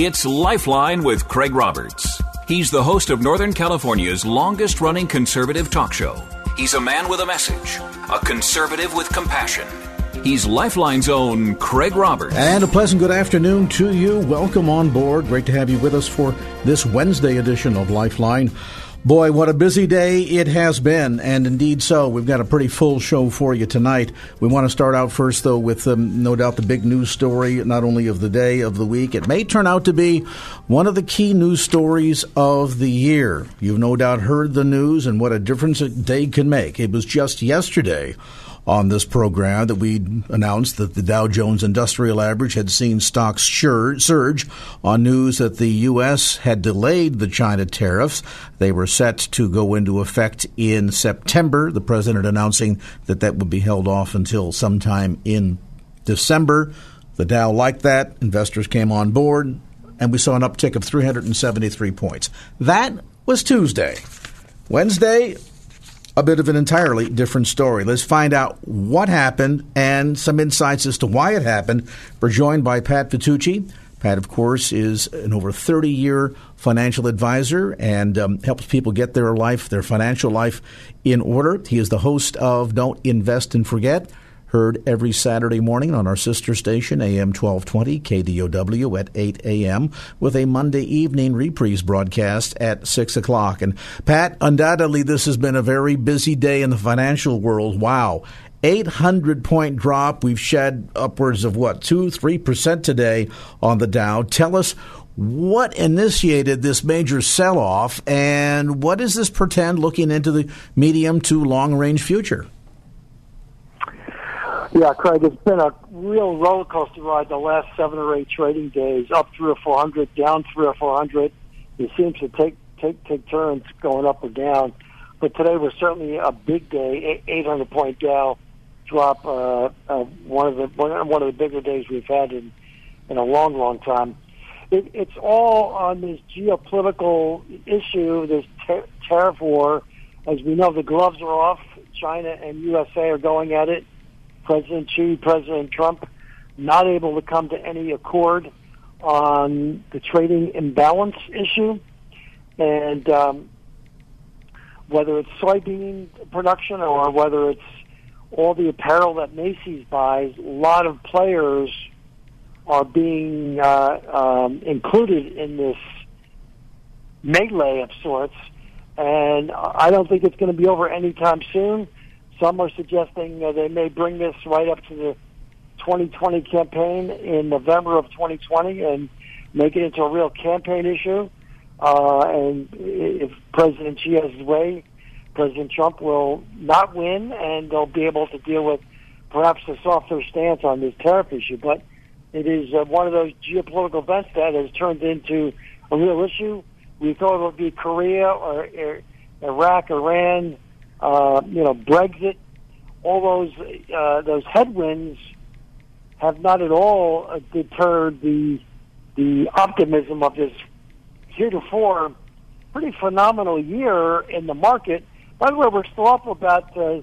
It's Lifeline with Craig Roberts. He's the host of Northern California's longest running conservative talk show. He's a man with a message, a conservative with compassion. He's Lifeline's own Craig Roberts. And a pleasant good afternoon to you. Welcome on board. Great to have you with us for this Wednesday edition of Lifeline. Boy, what a busy day it has been, and indeed so. We've got a pretty full show for you tonight. We want to start out first, though, with um, no doubt the big news story, not only of the day, of the week. It may turn out to be one of the key news stories of the year. You've no doubt heard the news and what a difference a day can make. It was just yesterday on this program that we announced that the Dow Jones Industrial Average had seen stocks surge on news that the U.S. had delayed the China tariffs. They were set to go into effect in September, the president announcing that that would be held off until sometime in December. The Dow liked that. Investors came on board, and we saw an uptick of 373 points. That was Tuesday. Wednesday, a bit of an entirely different story. Let's find out what happened and some insights as to why it happened. We're joined by Pat Vitucci. Pat, of course, is an over 30 year financial advisor and um, helps people get their life, their financial life in order. He is the host of Don't Invest and Forget heard every Saturday morning on our sister station, AM 1220, KDOW, at 8 a.m., with a Monday evening reprise broadcast at 6 o'clock. And Pat, undoubtedly, this has been a very busy day in the financial world. Wow. 800 point drop. We've shed upwards of what, 2 3% today on the Dow. Tell us what initiated this major sell off and what does this portend looking into the medium to long range future? Yeah, Craig, it's been a real roller coaster ride the last seven or eight trading days, up three or four hundred, down three or four hundred. It seems to take take take turns going up or down. But today was certainly a big day, eight hundred point Dow drop, uh, uh, one of the one of the bigger days we've had in in a long, long time. It, it's all on this geopolitical issue, this ter- tariff war. As we know, the gloves are off. China and USA are going at it President Xi, President Trump, not able to come to any accord on the trading imbalance issue, and um, whether it's soybean production or whether it's all the apparel that Macy's buys, a lot of players are being uh, um, included in this melee of sorts, and I don't think it's going to be over anytime soon. Some are suggesting uh, they may bring this right up to the 2020 campaign in November of 2020 and make it into a real campaign issue. Uh, and if President Xi has his way, President Trump will not win, and they'll be able to deal with perhaps a softer stance on this tariff issue. But it is uh, one of those geopolitical events that has turned into a real issue. We thought it would be Korea or, or Iraq, Iran, uh, you know, Brexit, all those uh, those headwinds have not at all uh, deterred the the optimism of this heretofore pretty phenomenal year in the market. By the way, we're still up about uh,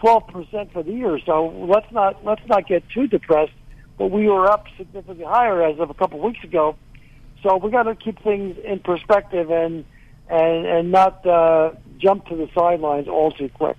twelve percent for the year, so let's not let's not get too depressed. But we were up significantly higher as of a couple of weeks ago, so we got to keep things in perspective and and and not uh, jump to the sidelines all too quick.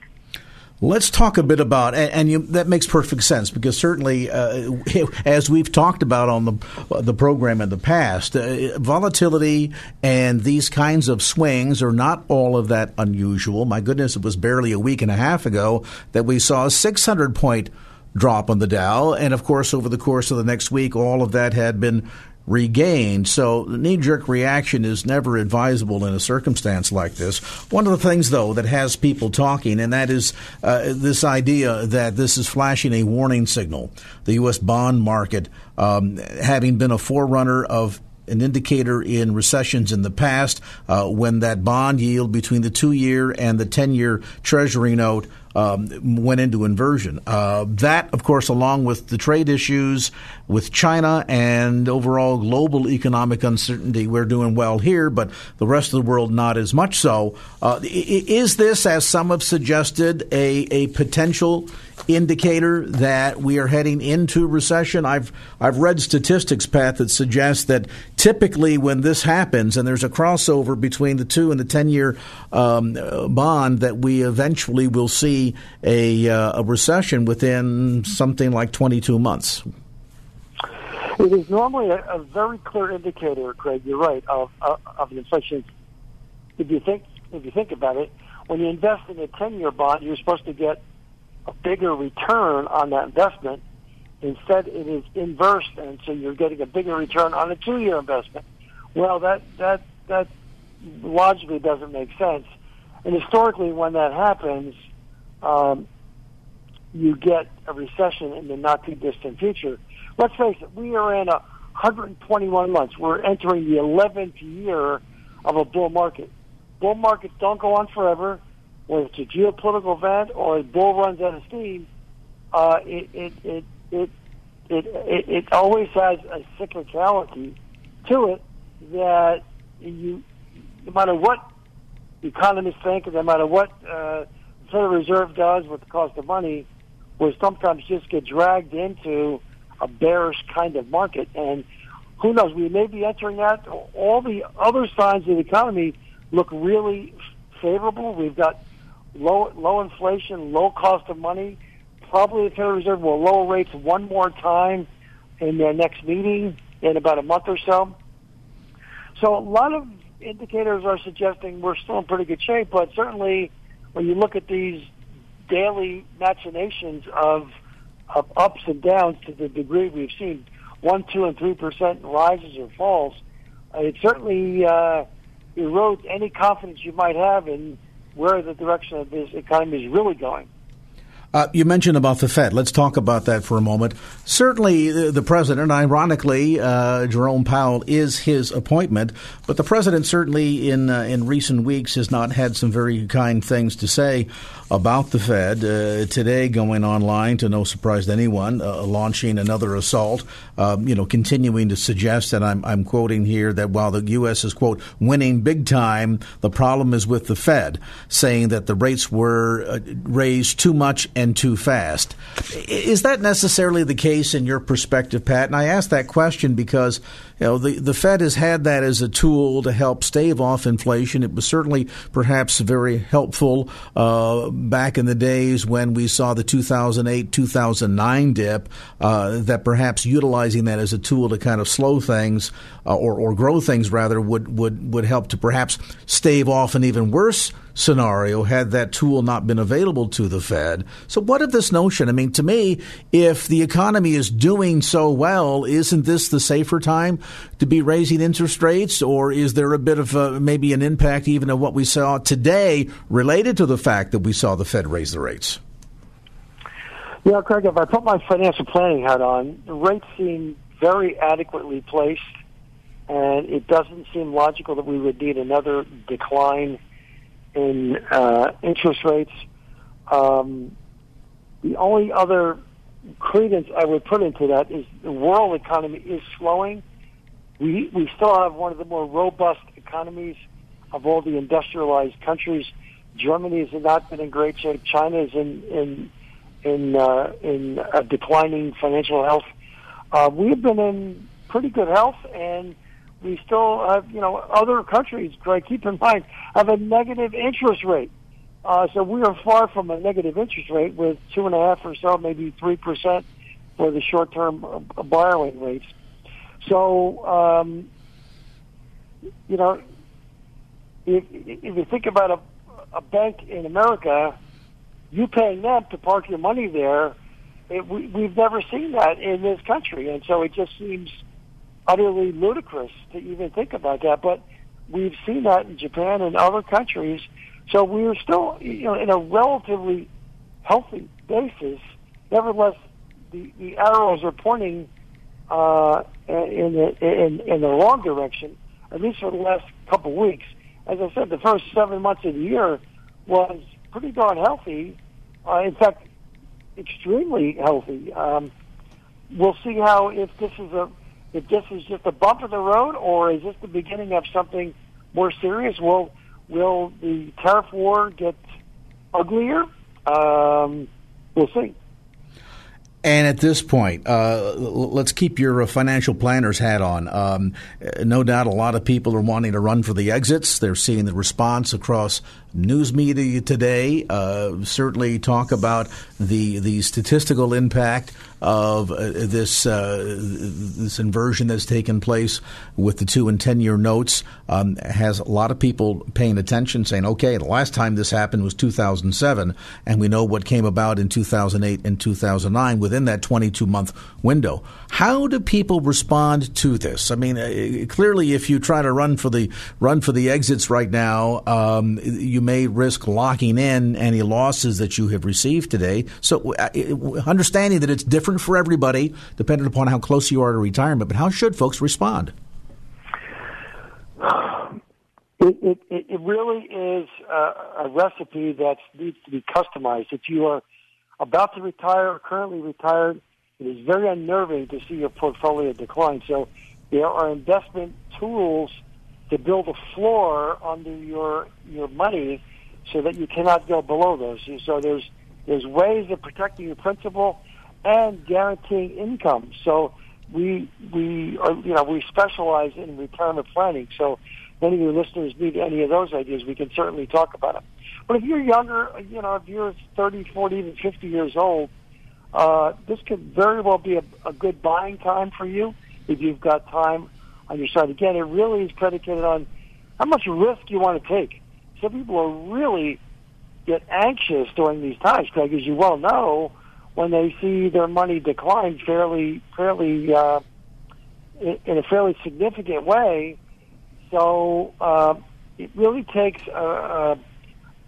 Let's talk a bit about, and, you, that makes perfect sense because certainly, uh, as we've talked about on the the program in the past, uh, volatility and these kinds of swings are not all of that unusual. My goodness, it was barely a week and a half ago that we saw a 600 point drop on the Dow, and of course, over the course of the next week, all of that had been regained. So the knee jerk reaction is never advisable in a circumstance like this. One of the things, though, that has people talking, and that is uh, this idea that this is flashing a warning signal. The U.S. bond market, um, having been a forerunner of an indicator in recessions in the past uh, when that bond yield between the two year and the 10 year Treasury note um, went into inversion. Uh, that, of course, along with the trade issues with China and overall global economic uncertainty, we're doing well here, but the rest of the world not as much so. Uh, is this, as some have suggested, a, a potential indicator that we are heading into recession? I've I've read statistics, Pat, that suggest that typically when this happens and there's a crossover between the two and the ten year um, bond, that we eventually will see a, uh, a recession within something like 22 months. It is normally a, a very clear indicator, Craig. You're right of, of of inflation. If you think if you think about it, when you invest in a ten year bond, you're supposed to get a bigger return on that investment. Instead, it is inverse, and so you're getting a bigger return on a two-year investment. Well, that that that logically doesn't make sense. And historically, when that happens, um, you get a recession in the not too distant future. Let's face it, we are in a 121 months. We're entering the 11th year of a bull market. Bull markets don't go on forever whether it's a geopolitical event or a bull runs out of steam, uh, it, it, it, it, it, it, it always has a cyclicality to it that you, no matter what economists think, no matter what uh, the Federal Reserve does with the cost of money, will sometimes just get dragged into a bearish kind of market. And who knows, we may be entering that. All the other signs of the economy look really favorable. We've got low low inflation, low cost of money. Probably the Federal Reserve will lower rates one more time in their next meeting in about a month or so. So a lot of indicators are suggesting we're still in pretty good shape, but certainly when you look at these daily machinations of, of ups and downs to the degree we've seen one, two, and three percent rises or falls, it certainly uh, erodes any confidence you might have in where the direction of this economy is really going. Uh, you mentioned about the Fed. Let's talk about that for a moment. Certainly, the, president, ironically, uh, Jerome Powell is his appointment, but the president certainly in uh, in recent weeks has not had some very kind things to say about the Fed. Uh, today, going online to no surprise to anyone, uh, launching another assault. Um, you know, continuing to suggest, and I'm I'm quoting here that while the U.S. is quote winning big time, the problem is with the Fed, saying that the rates were uh, raised too much and and too fast. Is that necessarily the case in your perspective, Pat? And I ask that question because you know the the Fed has had that as a tool to help stave off inflation. It was certainly perhaps very helpful uh, back in the days when we saw the 2008 2009 dip. Uh, that perhaps utilizing that as a tool to kind of slow things uh, or or grow things rather would would would help to perhaps stave off an even worse scenario had that tool not been available to the Fed. So, what of this notion? I mean, to me, if the economy is doing so well, isn't this the safer time to be raising interest rates? Or is there a bit of a, maybe an impact even of what we saw today related to the fact that we saw the Fed raise the rates? Yeah, Craig, if I put my financial planning hat on, the rates seem very adequately placed, and it doesn't seem logical that we would need another decline in uh, interest rates. Um, the only other credence I would put into that is the world economy is slowing. We we still have one of the more robust economies of all the industrialized countries. Germany has not been in great shape. China is in in in uh, in a declining financial health. Uh, we've been in pretty good health, and we still have, you know, other countries, Greg, keep in mind, have a negative interest rate. Uh, so we are far from a negative interest rate with two and a half or so, maybe three percent for the short-term uh, borrowing rates. So, um, you know, if, if you think about a, a bank in America, you paying them to park your money there, it, we, we've never seen that in this country, and so it just seems utterly ludicrous to even think about that. But we've seen that in Japan and other countries. So we're still, you know, in a relatively healthy basis. Nevertheless, the, the arrows are pointing uh, in, the, in, in the wrong direction, at least for the last couple of weeks. As I said, the first seven months of the year was pretty darn healthy. Uh, in fact, extremely healthy. Um, we'll see how if this is a if this is just a bump in the road or is this the beginning of something more serious. Will will the tariff war get uglier? Um, we'll see. And at this point, uh, let's keep your uh, financial planner's hat on. Um, no doubt a lot of people are wanting to run for the exits. They're seeing the response across news media today. Uh, certainly talk about the, the statistical impact of uh, this uh, this inversion that's taken place with the two and ten year notes um, has a lot of people paying attention, saying, "Okay, the last time this happened was 2007, and we know what came about in 2008 and 2009 within that 22 month window." How do people respond to this? I mean, uh, clearly, if you try to run for the run for the exits right now, um, you may risk locking in any losses that you have received today. So, uh, understanding that it's different for everybody, depending upon how close you are to retirement, but how should folks respond? It, it, it really is a, a recipe that needs to be customized. If you are about to retire or currently retired, it is very unnerving to see your portfolio decline. So there are investment tools to build a floor under your your money so that you cannot go below those. So there's there's ways of protecting your principal and guaranteeing income. So we we are you know we specialize in retirement planning. So any of your listeners need any of those ideas, we can certainly talk about them. But if you're younger, you know, if you're 30, 40, even 50 years old, uh, this could very well be a, a good buying time for you if you've got time on your side. Again, it really is predicated on how much risk you want to take. Some people are really get anxious during these times, Craig, as you well know, when they see their money decline fairly, fairly, uh, in a fairly significant way. So uh, it really takes a,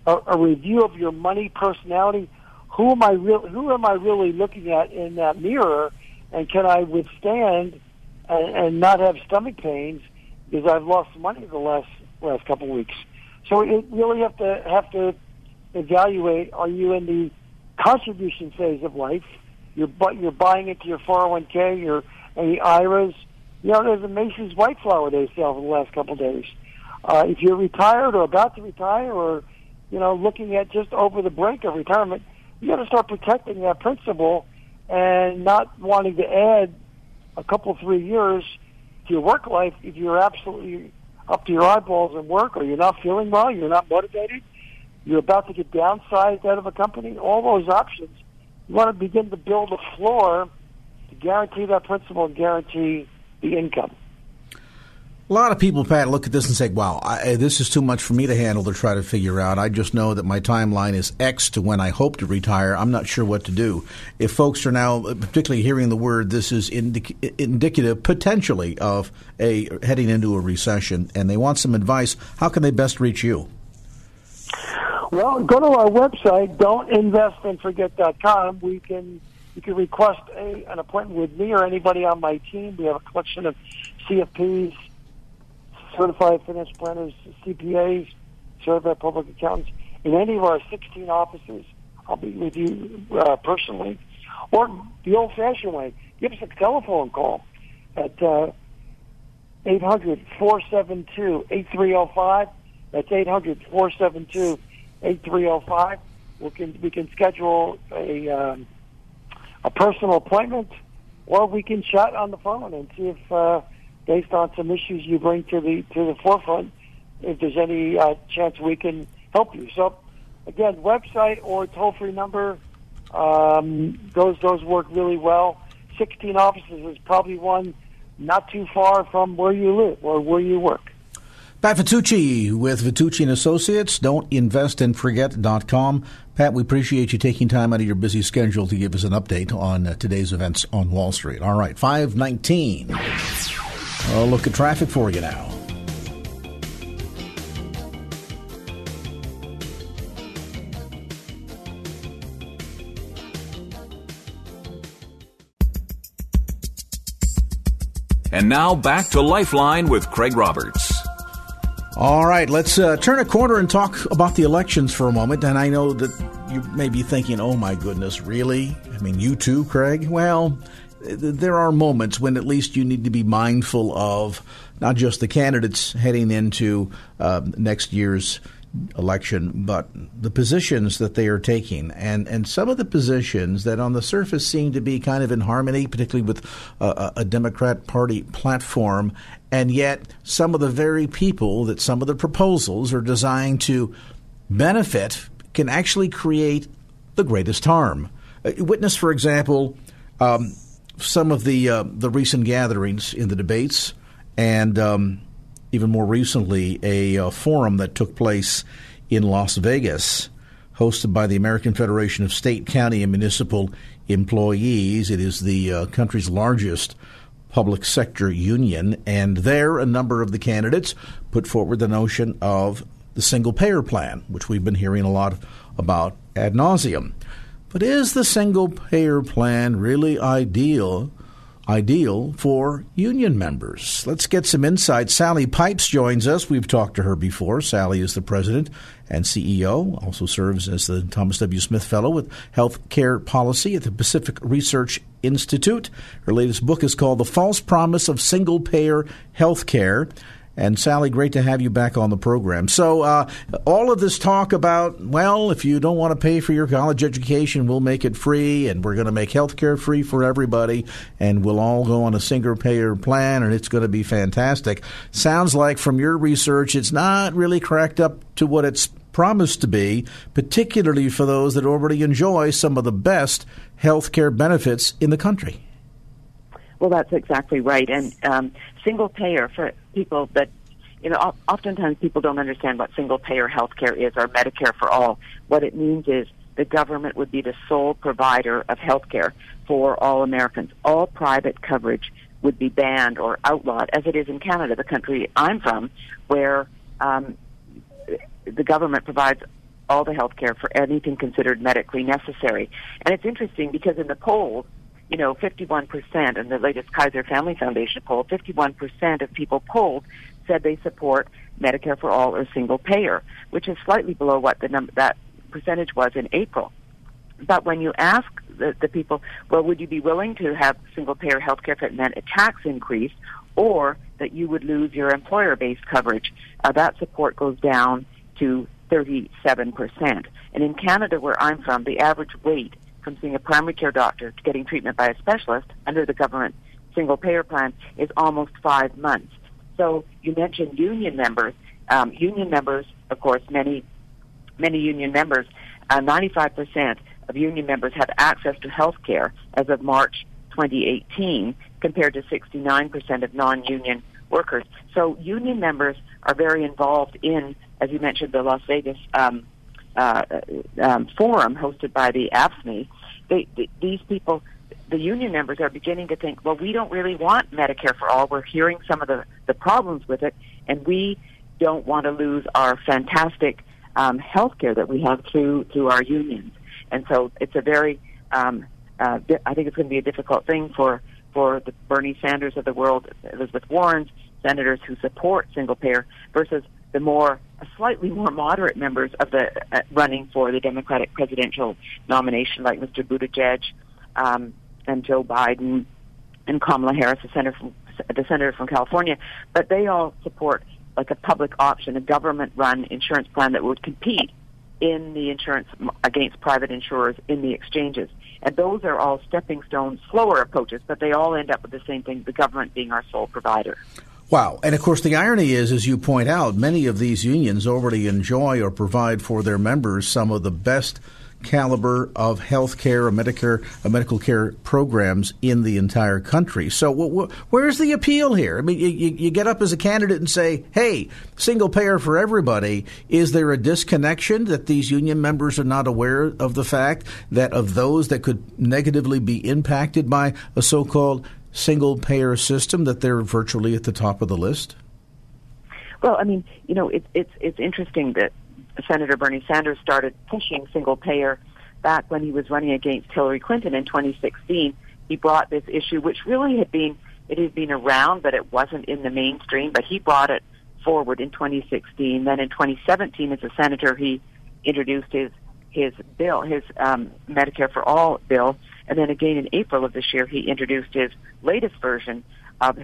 a, a review of your money personality. Who am I really? Who am I really looking at in that mirror? And can I withstand and, and not have stomach pains because I've lost money the last last couple of weeks? So you really have to have to evaluate: Are you in the contribution phase of life? You're but you're buying into your 401k, your any IRAs. You know, there's a Macy's White Flower Day sale for the last couple of days. Uh, if you're retired or about to retire, or you know, looking at just over the brink of retirement, you got to start protecting that principal and not wanting to add a couple three years to your work life if you're absolutely up to your eyeballs in work or you're not feeling well, you're not motivated, you're about to get downsized out of a company, all those options. You want to begin to build a floor to guarantee that principal and guarantee the income. A lot of people, Pat, look at this and say, wow, I, eh, this is too much for me to handle to try to figure out. I just know that my timeline is X to when I hope to retire. I'm not sure what to do. If folks are now, eh, particularly hearing the word, this is indic- indicative potentially of a heading into a recession, and they want some advice, how can they best reach you? Well, go to our website, don'tinvestandforget.com. We can you can request a, an appointment with me or anybody on my team. We have a collection of CFPs certified financial planners, CPAs, certified public accountants in any of our 16 offices. I'll be with you uh, personally. Or the old fashioned way, give us a telephone call at uh, 800 472 8305. That's 800 472 8305. We can, we can schedule a, um, a personal appointment or we can chat on the phone and see if uh, based on some issues you bring to the to the forefront, if there's any uh, chance we can help you. So, again, website or toll free number, um, those those work really well. 16 offices is probably one not too far from where you live or where you work. Pat Vitucci with Vitucci and Associates. Don't invest and forget.com. Pat, we appreciate you taking time out of your busy schedule to give us an update on uh, today's events on Wall Street. All right, 519. I'll look at traffic for you now. And now back to Lifeline with Craig Roberts. All right, let's uh, turn a corner and talk about the elections for a moment. And I know that you may be thinking, oh my goodness, really? I mean, you too, Craig? Well, there are moments when at least you need to be mindful of not just the candidates heading into uh, next year's election, but the positions that they are taking, and and some of the positions that on the surface seem to be kind of in harmony, particularly with a, a Democrat Party platform, and yet some of the very people that some of the proposals are designed to benefit can actually create the greatest harm. Uh, witness, for example, um, some of the uh, the recent gatherings in the debates, and um, even more recently, a uh, forum that took place in Las Vegas, hosted by the American Federation of State, County, and Municipal Employees. It is the uh, country's largest public sector union, and there a number of the candidates put forward the notion of the single payer plan, which we've been hearing a lot about ad nauseum. But is the single payer plan really ideal ideal for union members. Let's get some insight. Sally Pipes joins us. We've talked to her before. Sally is the president and CEO, also serves as the Thomas W. Smith Fellow with Health Care Policy at the Pacific Research Institute. Her latest book is called The False Promise of Single Payer Health Care. And Sally, great to have you back on the program. So, uh, all of this talk about, well, if you don't want to pay for your college education, we'll make it free, and we're going to make health care free for everybody, and we'll all go on a single payer plan, and it's going to be fantastic. Sounds like from your research, it's not really cracked up to what it's promised to be, particularly for those that already enjoy some of the best health care benefits in the country. Well, that's exactly right. And um, single payer for people that, you know, oftentimes people don't understand what single payer health care is or Medicare for all. What it means is the government would be the sole provider of health care for all Americans. All private coverage would be banned or outlawed, as it is in Canada, the country I'm from, where um, the government provides all the health care for anything considered medically necessary. And it's interesting because in the polls, you know, 51% in the latest Kaiser Family Foundation poll, 51% of people polled said they support Medicare for all or single payer, which is slightly below what the num- that percentage was in April. But when you ask the, the people, well, would you be willing to have single payer health care if it meant a tax increase or that you would lose your employer based coverage? Uh, that support goes down to 37%. And in Canada, where I'm from, the average wait from seeing a primary care doctor to getting treatment by a specialist under the government single payer plan is almost five months. So you mentioned union members. Um, union members, of course, many many union members, uh, 95% of union members have access to health care as of March 2018, compared to 69% of non-union workers. So union members are very involved in, as you mentioned, the Las Vegas um, uh, um, forum hosted by the AFSCME, they, they, these people, the union members are beginning to think, well, we don't really want Medicare for all. We're hearing some of the, the problems with it, and we don't want to lose our fantastic um, health care that we have through through our unions. And so it's a very, um, uh, I think it's going to be a difficult thing for for the Bernie Sanders of the world, Elizabeth Warren's senators who support single payer versus the more slightly more moderate members of the uh, running for the Democratic presidential nomination, like Mr. Buttigieg um, and Joe Biden and Kamala Harris, the senator from the senator from California, but they all support like a public option, a government-run insurance plan that would compete in the insurance against private insurers in the exchanges. And those are all stepping stones, slower approaches, but they all end up with the same thing, the government being our sole provider. Wow. And of course, the irony is, as you point out, many of these unions already enjoy or provide for their members some of the best caliber of health care or Medicare, or medical care programs in the entire country. So, wh- wh- where's the appeal here? I mean, you, you, get up as a candidate and say, hey, single payer for everybody. Is there a disconnection that these union members are not aware of the fact that of those that could negatively be impacted by a so called single payer system that they're virtually at the top of the list? Well, I mean, you know, it's it's it's interesting that Senator Bernie Sanders started pushing single payer back when he was running against Hillary Clinton in 2016. He brought this issue, which really had been it had been around, but it wasn't in the mainstream. But he brought it forward in 2016. Then in 2017, as a senator, he introduced his his bill, his um, Medicare for All bill, and then again in April of this year, he introduced his latest version of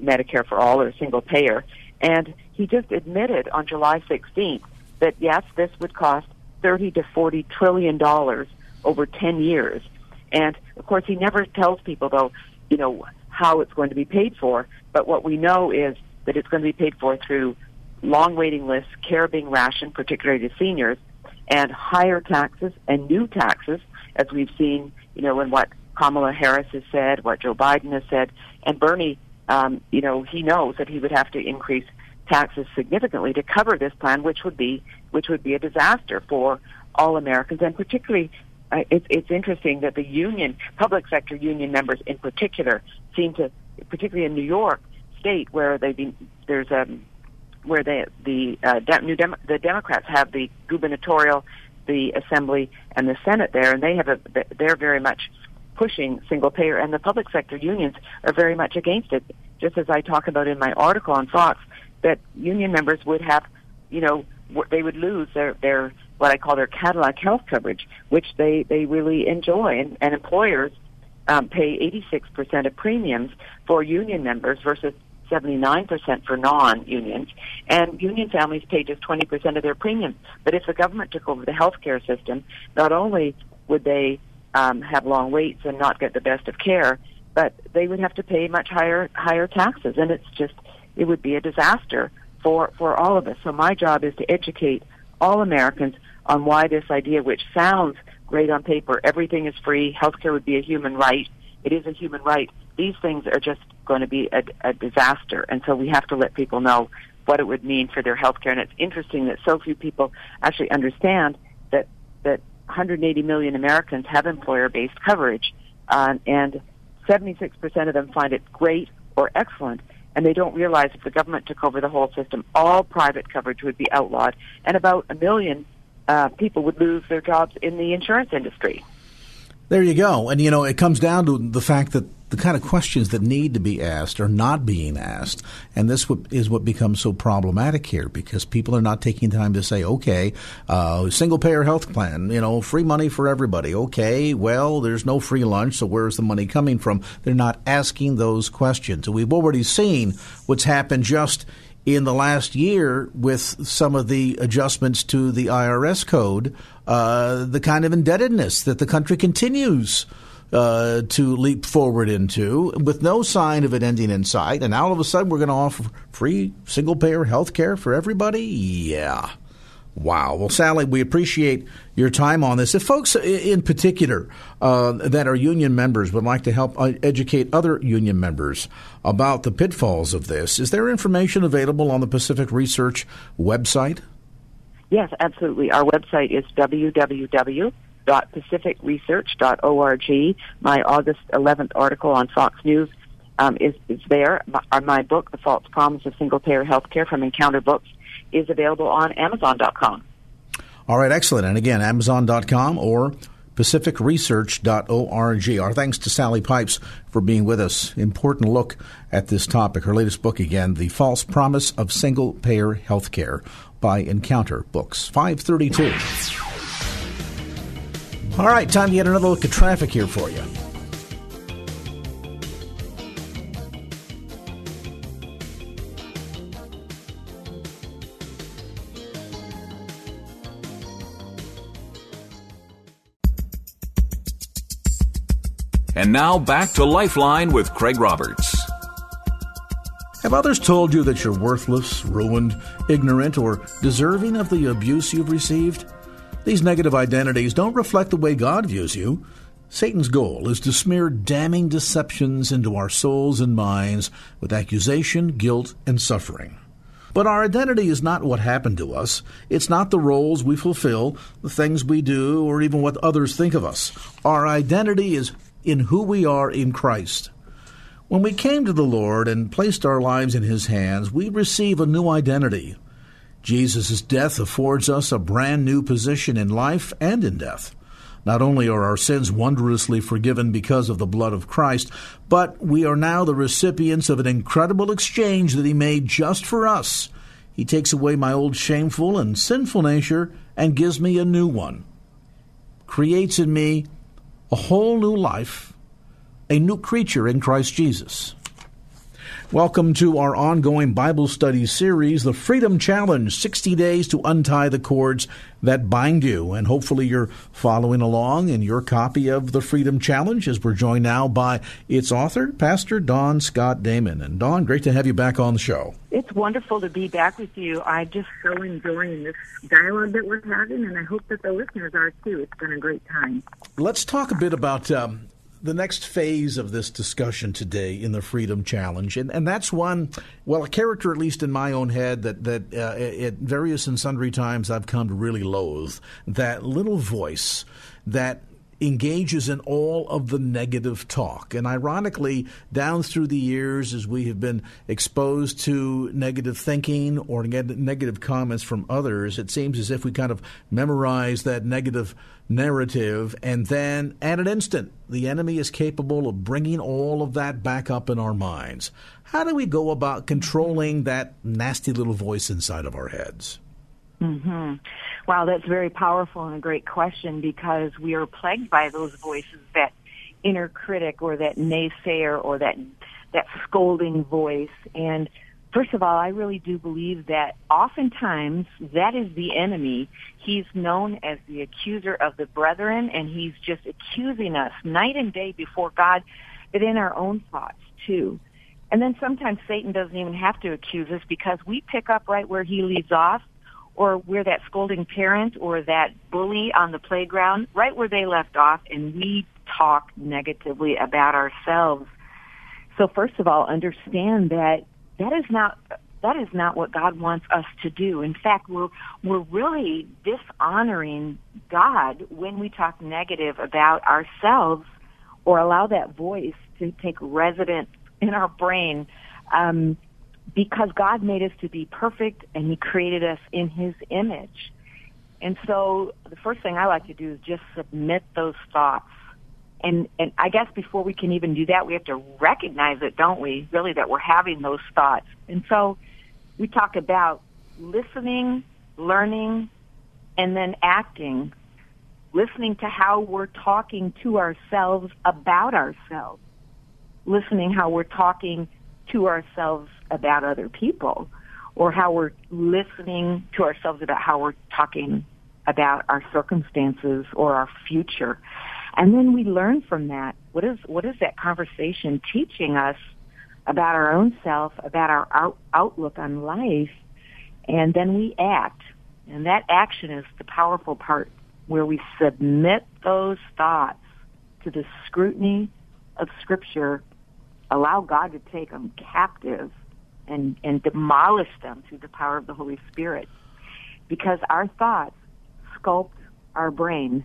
Medicare for All or single payer. And he just admitted on July 16th that yes, this would cost 30 to 40 trillion dollars over 10 years. And of course, he never tells people though, you know, how it's going to be paid for. But what we know is that it's going to be paid for through long waiting lists, care being rationed, particularly to seniors, and higher taxes and new taxes, as we've seen, you know, in what Kamala Harris has said, what Joe Biden has said, and Bernie, um, you know, he knows that he would have to increase taxes significantly to cover this plan, which would be which would be a disaster for all Americans, and particularly. Uh, it's, it's interesting that the union, public sector union members in particular, seem to, particularly in New York State, where they've been, there's a where they, the uh, new Dem- the Democrats have the gubernatorial, the Assembly, and the Senate there, and they have a they're very much pushing single payer, and the public sector unions are very much against it. Just as I talk about in my article on Fox, that union members would have, you know, they would lose their their what I call their Cadillac health coverage, which they they really enjoy, and, and employers um, pay 86% of premiums for union members versus 79% for non-unions, and union families pay just 20% of their premiums. But if the government took over the healthcare system, not only would they um, have long waits and not get the best of care, but they would have to pay much higher higher taxes, and it's just it would be a disaster for for all of us. So my job is to educate all Americans on why this idea, which sounds great on paper, everything is free, healthcare would be a human right. It is a human right. These things are just going to be a, a disaster. And so we have to let people know what it would mean for their health care. And it's interesting that so few people actually understand that, that 180 million Americans have employer-based coverage, uh, and 76% of them find it great or excellent. And they don't realize if the government took over the whole system, all private coverage would be outlawed, and about a million uh, people would lose their jobs in the insurance industry. There you go. And, you know, it comes down to the fact that the kind of questions that need to be asked are not being asked. And this is what becomes so problematic here because people are not taking time to say, okay, uh, single payer health plan, you know, free money for everybody. Okay, well, there's no free lunch, so where's the money coming from? They're not asking those questions. And we've already seen what's happened just in the last year with some of the adjustments to the IRS code, uh, the kind of indebtedness that the country continues uh, to leap forward into with no sign of it ending in sight. And now all of a sudden we're going to offer free single payer health care for everybody? Yeah. Wow. Well, Sally, we appreciate your time on this. If folks in particular uh, that are union members would like to help uh, educate other union members about the pitfalls of this, is there information available on the Pacific Research website? Yes, absolutely. Our website is www.pacificresearch.org. My August 11th article on Fox News um, is, is there. My, my book, The False Promise of Single Payer Healthcare from Encounter Books, is available on Amazon.com. All right, excellent. And again, Amazon.com or pacificresearch.org. Our thanks to Sally Pipes for being with us. Important look at this topic. Her latest book, again, The False Promise of Single Payer Healthcare by Encounter Books. 532. All right, time to get another look at traffic here for you. And now back to Lifeline with Craig Roberts. Have others told you that you're worthless, ruined, ignorant, or deserving of the abuse you've received? These negative identities don't reflect the way God views you. Satan's goal is to smear damning deceptions into our souls and minds with accusation, guilt, and suffering. But our identity is not what happened to us. It's not the roles we fulfill, the things we do, or even what others think of us. Our identity is in who we are in Christ. When we came to the Lord and placed our lives in His hands, we receive a new identity. Jesus' death affords us a brand new position in life and in death. Not only are our sins wondrously forgiven because of the blood of Christ, but we are now the recipients of an incredible exchange that He made just for us. He takes away my old shameful and sinful nature and gives me a new one. Creates in me a whole new life, a new creature in Christ Jesus. Welcome to our ongoing Bible study series, The Freedom Challenge 60 Days to Untie the Cords That Bind You. And hopefully you're following along in your copy of The Freedom Challenge as we're joined now by its author, Pastor Dawn Scott Damon. And Dawn, great to have you back on the show. It's wonderful to be back with you. I just so enjoying this dialogue that we're having, and I hope that the listeners are too. It's been a great time. Let's talk a bit about um, the next phase of this discussion today in the Freedom Challenge, and, and that's one, well, a character, at least in my own head, that, that uh, at various and sundry times I've come to really loathe. That little voice that engages in all of the negative talk. And ironically, down through the years, as we have been exposed to negative thinking or negative comments from others, it seems as if we kind of memorize that negative narrative, and then at an instant, the enemy is capable of bringing all of that back up in our minds. How do we go about controlling that nasty little voice inside of our heads? Mm-hmm. Wow, that's very powerful and a great question because we are plagued by those voices, that inner critic or that naysayer or that that scolding voice. And first of all, I really do believe that oftentimes that is the enemy. He's known as the accuser of the brethren, and he's just accusing us night and day before God, but in our own thoughts too. And then sometimes Satan doesn't even have to accuse us because we pick up right where he leaves off or we're that scolding parent or that bully on the playground, right where they left off, and we talk negatively about ourselves. So first of all, understand that that is not that is not what God wants us to do. In fact, we're we're really dishonoring God when we talk negative about ourselves or allow that voice to take residence in our brain. Um, because God made us to be perfect and He created us in His image. And so the first thing I like to do is just submit those thoughts. And, and I guess before we can even do that, we have to recognize it, don't we? Really, that we're having those thoughts. And so we talk about listening, learning, and then acting. Listening to how we're talking to ourselves about ourselves. Listening how we're talking to ourselves about other people or how we're listening to ourselves about how we're talking about our circumstances or our future. And then we learn from that. What is, what is that conversation teaching us about our own self, about our out, outlook on life? And then we act. And that action is the powerful part where we submit those thoughts to the scrutiny of scripture, allow God to take them captive and, and demolish them through the power of the Holy Spirit. Because our thoughts sculpt our brain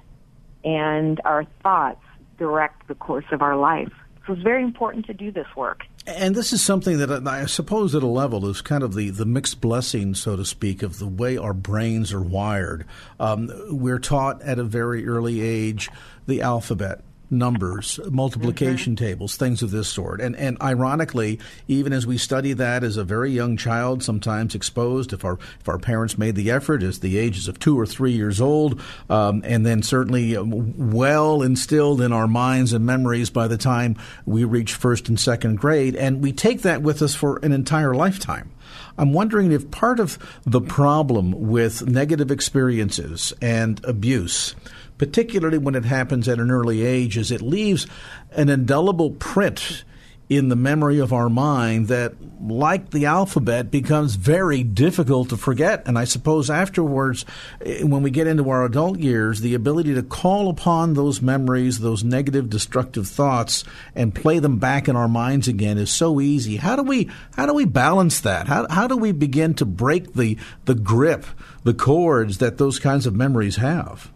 and our thoughts direct the course of our life. So it's very important to do this work. And this is something that I suppose at a level is kind of the, the mixed blessing, so to speak, of the way our brains are wired. Um, we're taught at a very early age the alphabet numbers, multiplication mm-hmm. tables, things of this sort. And and ironically, even as we study that as a very young child, sometimes exposed, if our if our parents made the effort, as the ages of two or three years old, um, and then certainly um, well instilled in our minds and memories by the time we reach first and second grade, and we take that with us for an entire lifetime. I'm wondering if part of the problem with negative experiences and abuse particularly when it happens at an early age, is it leaves an indelible print in the memory of our mind that, like the alphabet, becomes very difficult to forget. And I suppose afterwards, eh, when we get into our adult years, the ability to call upon those memories, those negative, destructive thoughts, and play them back in our minds again is so easy. How do we how do we balance that? How how do we begin to break the the grip, the cords that those kinds of memories have?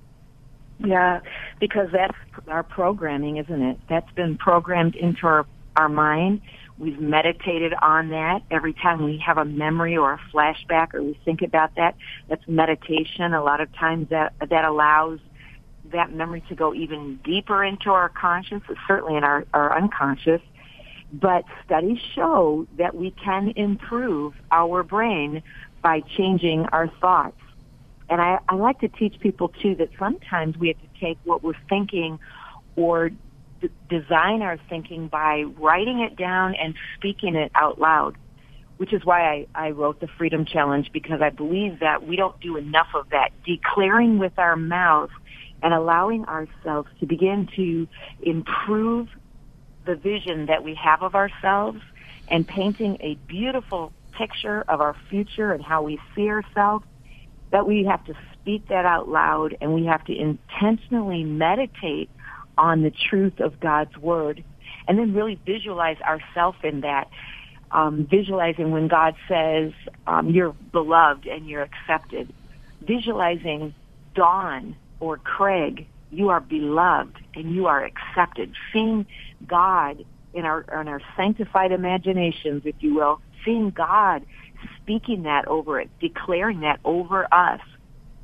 Yeah, because that's our programming, isn't it? That's been programmed into our, our mind. We've meditated on that. Every time we have a memory or a flashback or we think about that, that's meditation. A lot of times that, that allows that memory to go even deeper into our conscious, certainly in our, our unconscious. But studies show that we can improve our brain by changing our thoughts. And I, I like to teach people too that sometimes we have to take what we're thinking or d- design our thinking by writing it down and speaking it out loud, which is why I, I wrote the Freedom Challenge because I believe that we don't do enough of that. Declaring with our mouth and allowing ourselves to begin to improve the vision that we have of ourselves and painting a beautiful picture of our future and how we see ourselves, that we have to speak that out loud and we have to intentionally meditate on the truth of God's Word and then really visualize ourselves in that. Um, visualizing when God says, um, you're beloved and you're accepted. Visualizing Dawn or Craig, you are beloved and you are accepted. Seeing God in our, in our sanctified imaginations, if you will, seeing God speaking that over it, declaring that over us.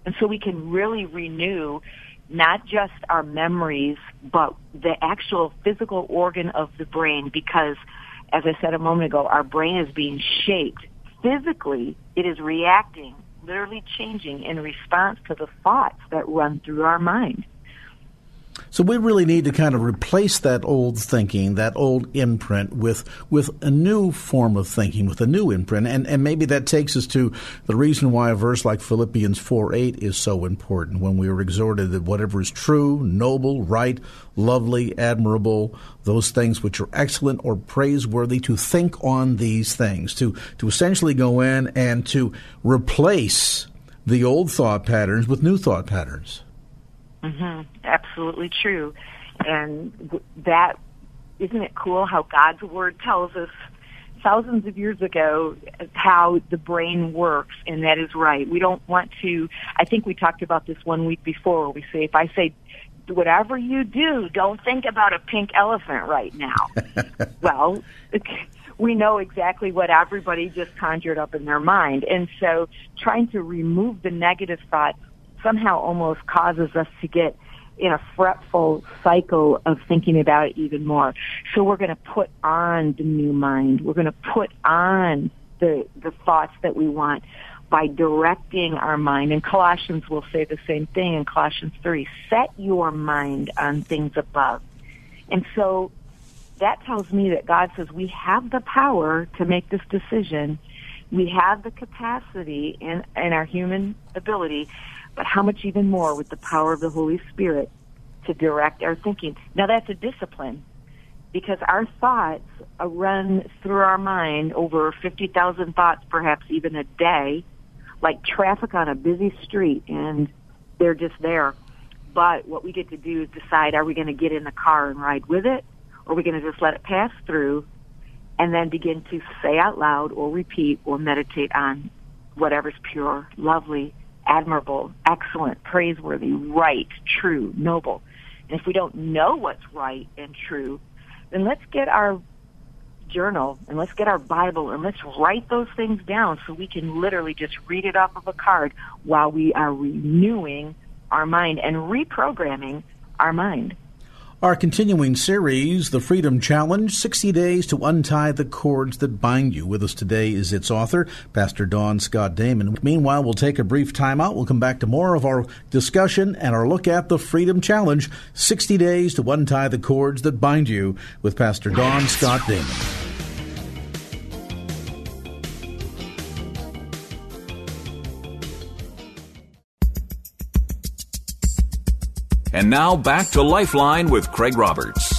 And so we can really renew not just our memories, but the actual physical organ of the brain because, as I said a moment ago, our brain is being shaped. Physically, it is reacting, literally changing in response to the thoughts that run through our mind. So we really need to kind of replace that old thinking, that old imprint with with a new form of thinking, with a new imprint. And and maybe that takes us to the reason why a verse like Philippians 4 8 is so important when we are exhorted that whatever is true, noble, right, lovely, admirable, those things which are excellent or praiseworthy, to think on these things, to to essentially go in and to replace the old thought patterns with new thought patterns. Mm-hmm. Absolutely true. And that, isn't it cool how God's Word tells us thousands of years ago how the brain works, and that is right. We don't want to, I think we talked about this one week before, we say, if I say, whatever you do, don't think about a pink elephant right now. well, we know exactly what everybody just conjured up in their mind. And so trying to remove the negative thoughts somehow almost causes us to get in a fretful cycle of thinking about it even more. So we're going to put on the new mind. We're going to put on the the thoughts that we want by directing our mind. And Colossians will say the same thing in Colossians 3. Set your mind on things above. And so that tells me that God says we have the power to make this decision. We have the capacity and, and our human ability but how much even more with the power of the Holy Spirit to direct our thinking. Now that's a discipline because our thoughts run through our mind over 50,000 thoughts perhaps even a day, like traffic on a busy street and they're just there. But what we get to do is decide are we going to get in the car and ride with it or are we going to just let it pass through and then begin to say out loud or repeat or meditate on whatever's pure, lovely, admirable, excellent, praiseworthy, right, true, noble. And if we don't know what's right and true, then let's get our journal and let's get our Bible and let's write those things down so we can literally just read it off of a card while we are renewing our mind and reprogramming our mind. Our continuing series, The Freedom Challenge 60 Days to Untie the Cords That Bind You. With us today is its author, Pastor Dawn Scott Damon. Meanwhile, we'll take a brief time out. We'll come back to more of our discussion and our look at the Freedom Challenge 60 Days to Untie the Cords That Bind You with Pastor Dawn Scott Damon. And now back to Lifeline with Craig Roberts.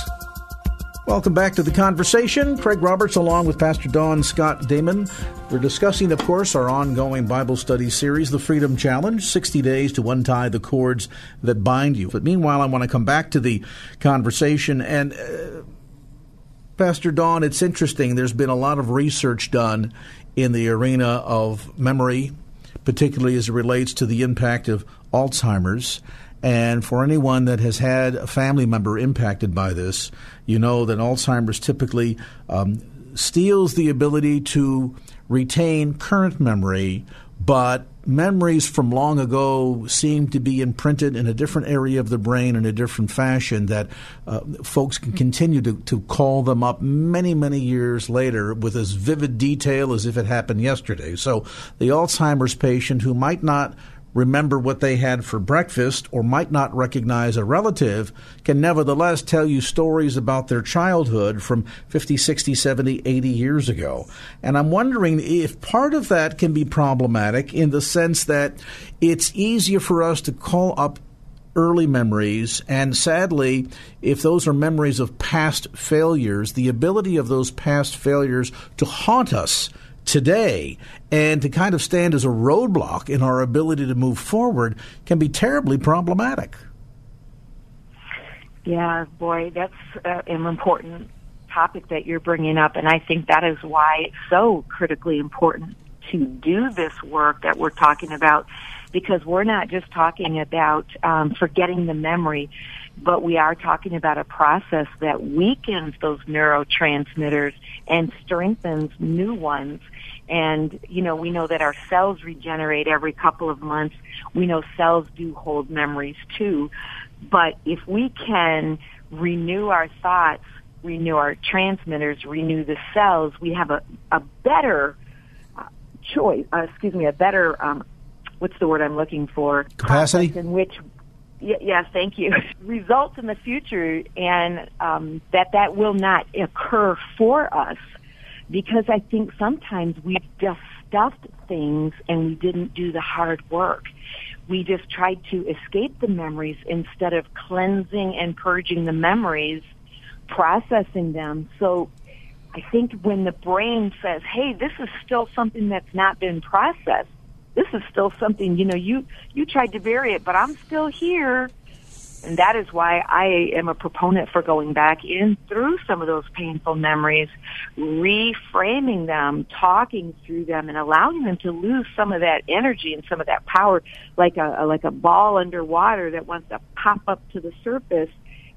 Welcome back to the conversation. Craig Roberts, along with Pastor Dawn Scott Damon. We're discussing, of course, our ongoing Bible study series, The Freedom Challenge 60 Days to Untie the Cords That Bind You. But meanwhile, I want to come back to the conversation. And, uh, Pastor Dawn, it's interesting. There's been a lot of research done in the arena of memory, particularly as it relates to the impact of Alzheimer's. And for anyone that has had a family member impacted by this, you know that Alzheimer's typically um, steals the ability to retain current memory, but memories from long ago seem to be imprinted in a different area of the brain in a different fashion that uh, folks can continue to, to call them up many, many years later with as vivid detail as if it happened yesterday. So the Alzheimer's patient who might not remember what they had for breakfast or might not recognize a relative can nevertheless tell you stories about their childhood from 50, 60, 70, 80 years ago. And I'm wondering if part of that can be problematic in the sense that it's easier for us to call up early memories. And sadly, if those are memories of past failures, the ability of those past failures to haunt us today and to kind of stand as a roadblock in our ability to move forward can be terribly problematic. Yeah, boy, that's uh, an important topic that you're bringing up, and I think that is why it's so critically important to do this work that we're talking about because we're not just talking about um, forgetting the memory, but we are talking about a process that weakens those neurotransmitters and strengthens new ones. And, you know, we know that our cells regenerate every couple of months. We know cells do hold memories too. But if we can renew our thoughts, renew our transmitters, renew the cells, we have a, a better uh, choice, uh, excuse me, a better, um, what's the word I'm looking for? Capacity? In which Yes, yeah, thank you. Results in the future, and um, that that will not occur for us because I think sometimes we've just stuffed things and we didn't do the hard work. We just tried to escape the memories instead of cleansing and purging the memories, processing them. So I think when the brain says, hey, this is still something that's not been processed, this is still something, you know, you, you tried to bury it, but I'm still here. And that is why I am a proponent for going back in through some of those painful memories, reframing them, talking through them, and allowing them to lose some of that energy and some of that power, like a like a ball underwater that wants to pop up to the surface.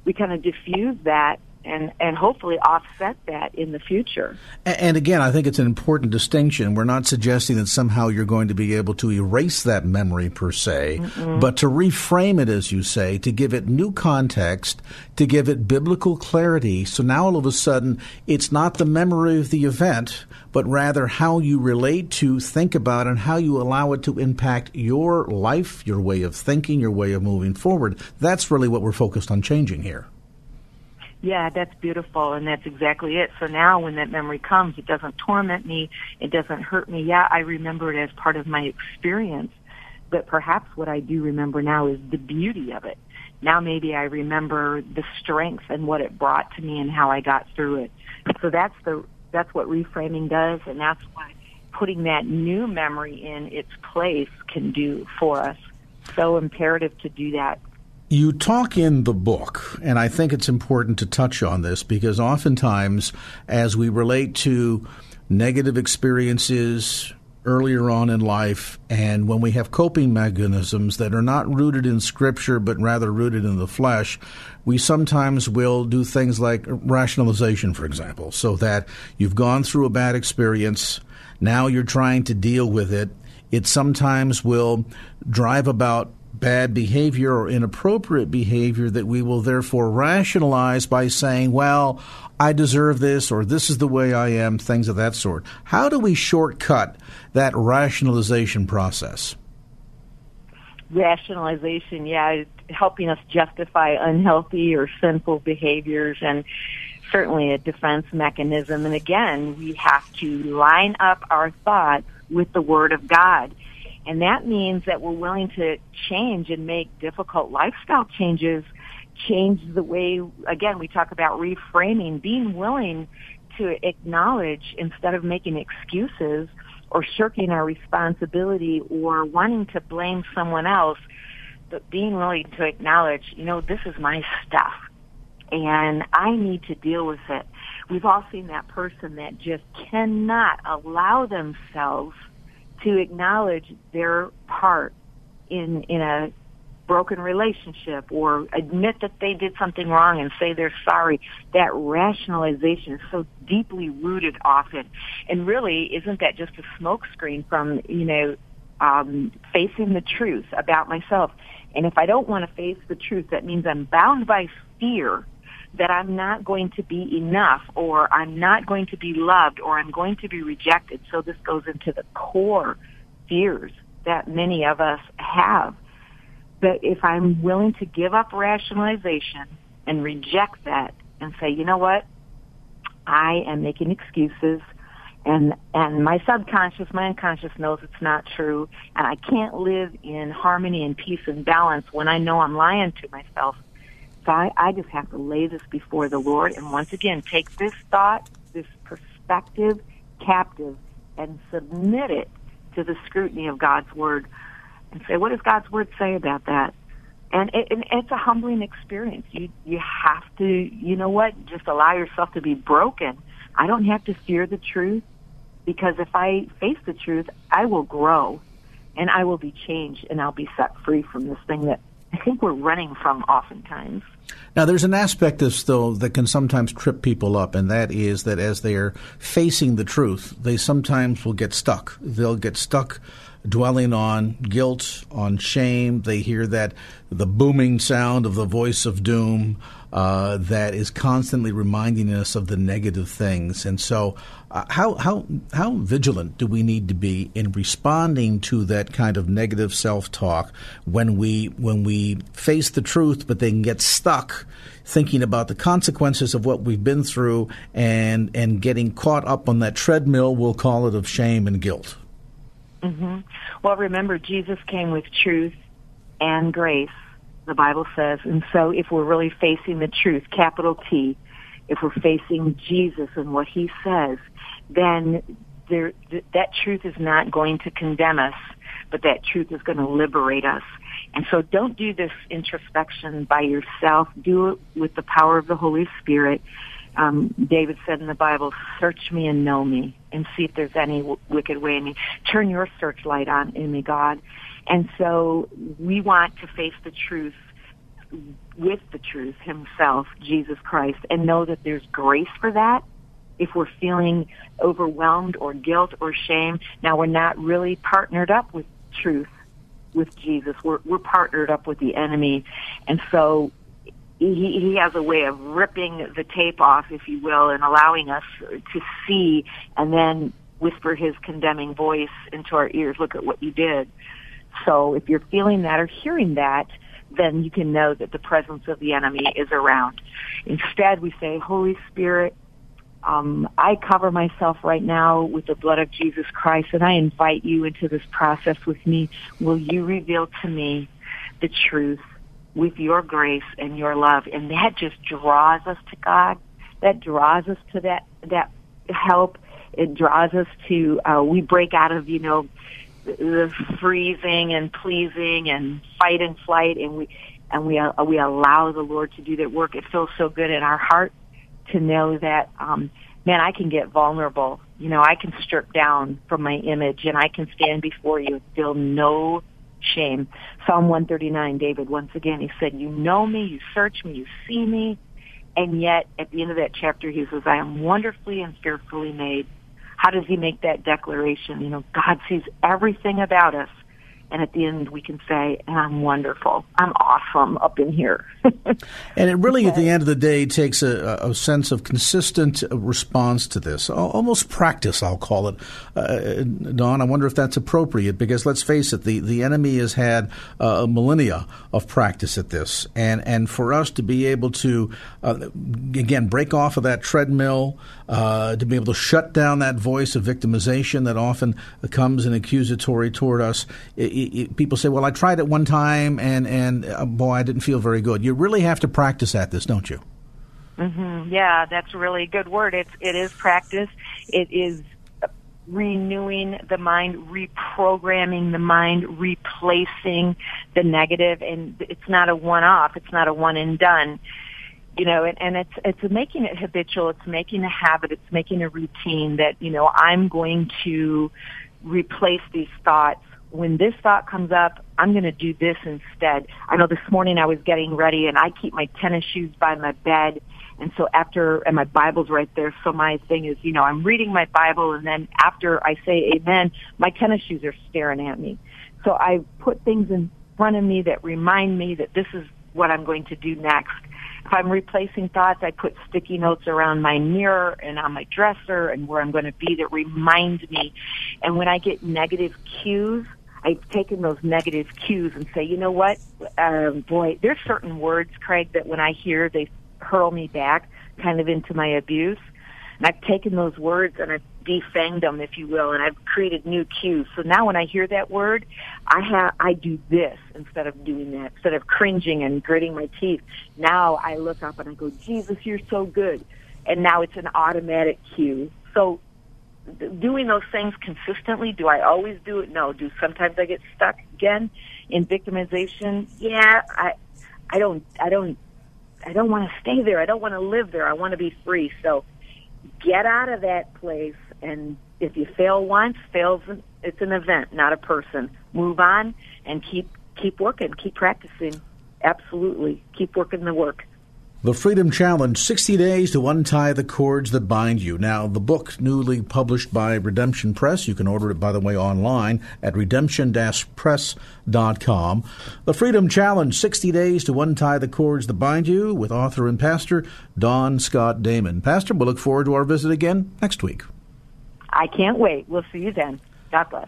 We kind of diffuse that and and hopefully offset that in the future. And again, I think it's an important distinction. We're not suggesting that somehow you're going to be able to erase that memory per se, Mm-mm. but to reframe it, as you say, to give it new context, to give it biblical clarity. So now all of a sudden, it's not the memory of the event, but rather how you relate to, think about, and how you allow it to impact your life, your way of thinking, your way of moving forward. That's really what we're focused on changing here. Yeah, that's beautiful, and that's exactly it. So now when that memory comes, it doesn't torment me, it doesn't hurt me. Yeah, I remember it as part of my experience, but perhaps what I do remember now is the beauty of it. Now maybe I remember the strength and what it brought to me and how I got through it. So that's the that's what reframing does, and that's what putting that new memory in its place can do for us. So imperative to do that you talk in the book, and I think it's important to touch on this because oftentimes, as we relate to negative experiences earlier on in life, and when we have coping mechanisms that are not rooted in Scripture but rather rooted in the flesh, we sometimes will do things like rationalization, for example, so that you've gone through a bad experience, now you're trying to deal with it. It sometimes will drive about bad behavior or inappropriate behavior that we will therefore rationalize by saying, well, I deserve this or this is the way I am, things of that sort. How do we shortcut that rationalization process? Rationalization, yeah, helping us justify unhealthy or sinful behaviors and certainly a defense mechanism. And again, we have to line up our thoughts with the Word of God and that means that we're willing to change and make difficult lifestyle changes, change the way, again, we talk about reframing, being willing to acknowledge instead of making excuses or shirking our responsibility or wanting to blame someone else, but being willing to acknowledge, you know, this is my stuff and I need to deal with it. We've all seen that person that just cannot allow themselves to acknowledge their part in in a broken relationship or admit that they did something wrong and say they're sorry. That rationalization is so deeply rooted often. And really, isn't that just a smokescreen from, you know, um, facing the truth about myself? And if I don't want to face the truth, that means I'm bound by fear that I'm not going to be enough or I'm not going to be loved or I'm going to be rejected. So this goes into the core fears that many of us have. But if I'm willing to give up rationalization and reject that and say, you know what? I am making excuses and and my subconscious, my unconscious knows it's not true and I can't live in harmony and peace and balance when I know I'm lying to myself I, I just have to lay this before the Lord and once again take this thought, this perspective captive and submit it to the scrutiny of God's Word and say, what does God's Word say about that? And, it, and it's a humbling experience. You, you have to, you know what, just allow yourself to be broken. I don't have to fear the truth because if I face the truth, I will grow and I will be changed and I'll be set free from this thing that I think we're running from oftentimes. Now, there's an aspect of though, that can sometimes trip people up, and that is that as they're facing the truth, they sometimes will get stuck. They'll get stuck dwelling on guilt, on shame. They hear that the booming sound of the voice of doom uh, that is constantly reminding us of the negative things. And so, uh, how how how vigilant do we need to be in responding to that kind of negative self talk when we when we face the truth, but then get stuck thinking about the consequences of what we've been through and and getting caught up on that treadmill, we'll call it, of shame and guilt. Mm-hmm. Well, remember, Jesus came with truth and grace, the Bible says. And so if we're really facing the truth, capital T, if we're facing Jesus and what he says, then there, th- that truth is not going to condemn us, but that truth is going to liberate us. And so don't do this introspection by yourself. Do it with the power of the Holy Spirit um, David said in the Bible, search me and know me and see if there's any w- wicked way in me. Turn your searchlight on in me, God. And so we want to face the truth with the truth himself, Jesus Christ, and know that there's grace for that. If we're feeling overwhelmed or guilt or shame, now we're not really partnered up with truth with Jesus. We're, we're partnered up with the enemy. And so he, he has a way of ripping the tape off, if you will, and allowing us to see and then whisper his condemning voice into our ears, look at what you did. So if you're feeling that or hearing that, then you can know that the presence of the enemy is around. Instead, we say, Holy Spirit, um, I cover myself right now with the blood of Jesus Christ, and I invite you into this process with me. Will you reveal to me the truth? With your grace and your love. And that just draws us to God. That draws us to that, that help. It draws us to, uh, we break out of, you know, the freezing and pleasing and fight and flight and we, and we, uh, we allow the Lord to do that work. It feels so good in our heart to know that, um, man, I can get vulnerable. You know, I can strip down from my image and I can stand before you and feel no shame. Psalm 139, David, once again, he said, you know me, you search me, you see me. And yet, at the end of that chapter, he says, I am wonderfully and fearfully made. How does he make that declaration? You know, God sees everything about us and at the end we can say, and I'm wonderful. I'm awesome up in here. and it really, at the end of the day, takes a, a, sense of consistent response to this, almost practice, I'll call it. Uh, Dawn, I wonder if that's appropriate because let's face it, the, the enemy has had uh, a millennia of practice at this. And, and for us to be able to, uh, again, break off of that treadmill, uh, to be able to shut down that voice of victimization that often comes in accusatory toward us, it, people say, "Well, I tried it one time, and and uh, boy, I didn't feel very good." You really have to practice at this, don't you? Mm-hmm. Yeah, that's a really good word. It's it is practice. It is renewing the mind, reprogramming the mind, replacing the negative, and it's not a one-off. It's not a one and done. You know, and, and it's it's making it habitual. It's making a habit. It's making a routine that you know I'm going to replace these thoughts when this thought comes up, I'm going to do this instead. I know this morning I was getting ready and I keep my tennis shoes by my bed. And so after, and my Bible's right there. So my thing is, you know, I'm reading my Bible and then after I say amen, my tennis shoes are staring at me. So I put things in front of me that remind me that this is what I'm going to do next. If I'm replacing thoughts, I put sticky notes around my mirror and on my dresser and where I'm going to be that remind me. And when I get negative cues, I've taken those negative cues and say, you know what, um, boy, there's certain words, Craig, that when I hear, they hurl me back kind of into my abuse. And I've taken those words and I've defanged them, if you will, and I've created new cues. So now when I hear that word, I have, I do this instead of doing that, instead of cringing and gritting my teeth. Now I look up and I go, Jesus, you're so good. And now it's an automatic cue. So doing those things consistently, do I always do it? No. Do sometimes I get stuck again in victimization? Yeah, I, I don't, I don't, I don't want to stay there. I don't want to live there. I want to be free. So get out of that place and if you fail once, fails it's an event, not a person. Move on and keep keep working, keep practicing. Absolutely. Keep working the work. The Freedom Challenge 60 Days to Untie the Cords That Bind You. Now, the book, newly published by Redemption Press, you can order it, by the way, online at redemption press.com. The Freedom Challenge 60 Days to Untie the Cords That Bind You with author and pastor Dawn Scott Damon. Pastor, we'll look forward to our visit again next week. I can't wait. We'll see you then. God bless.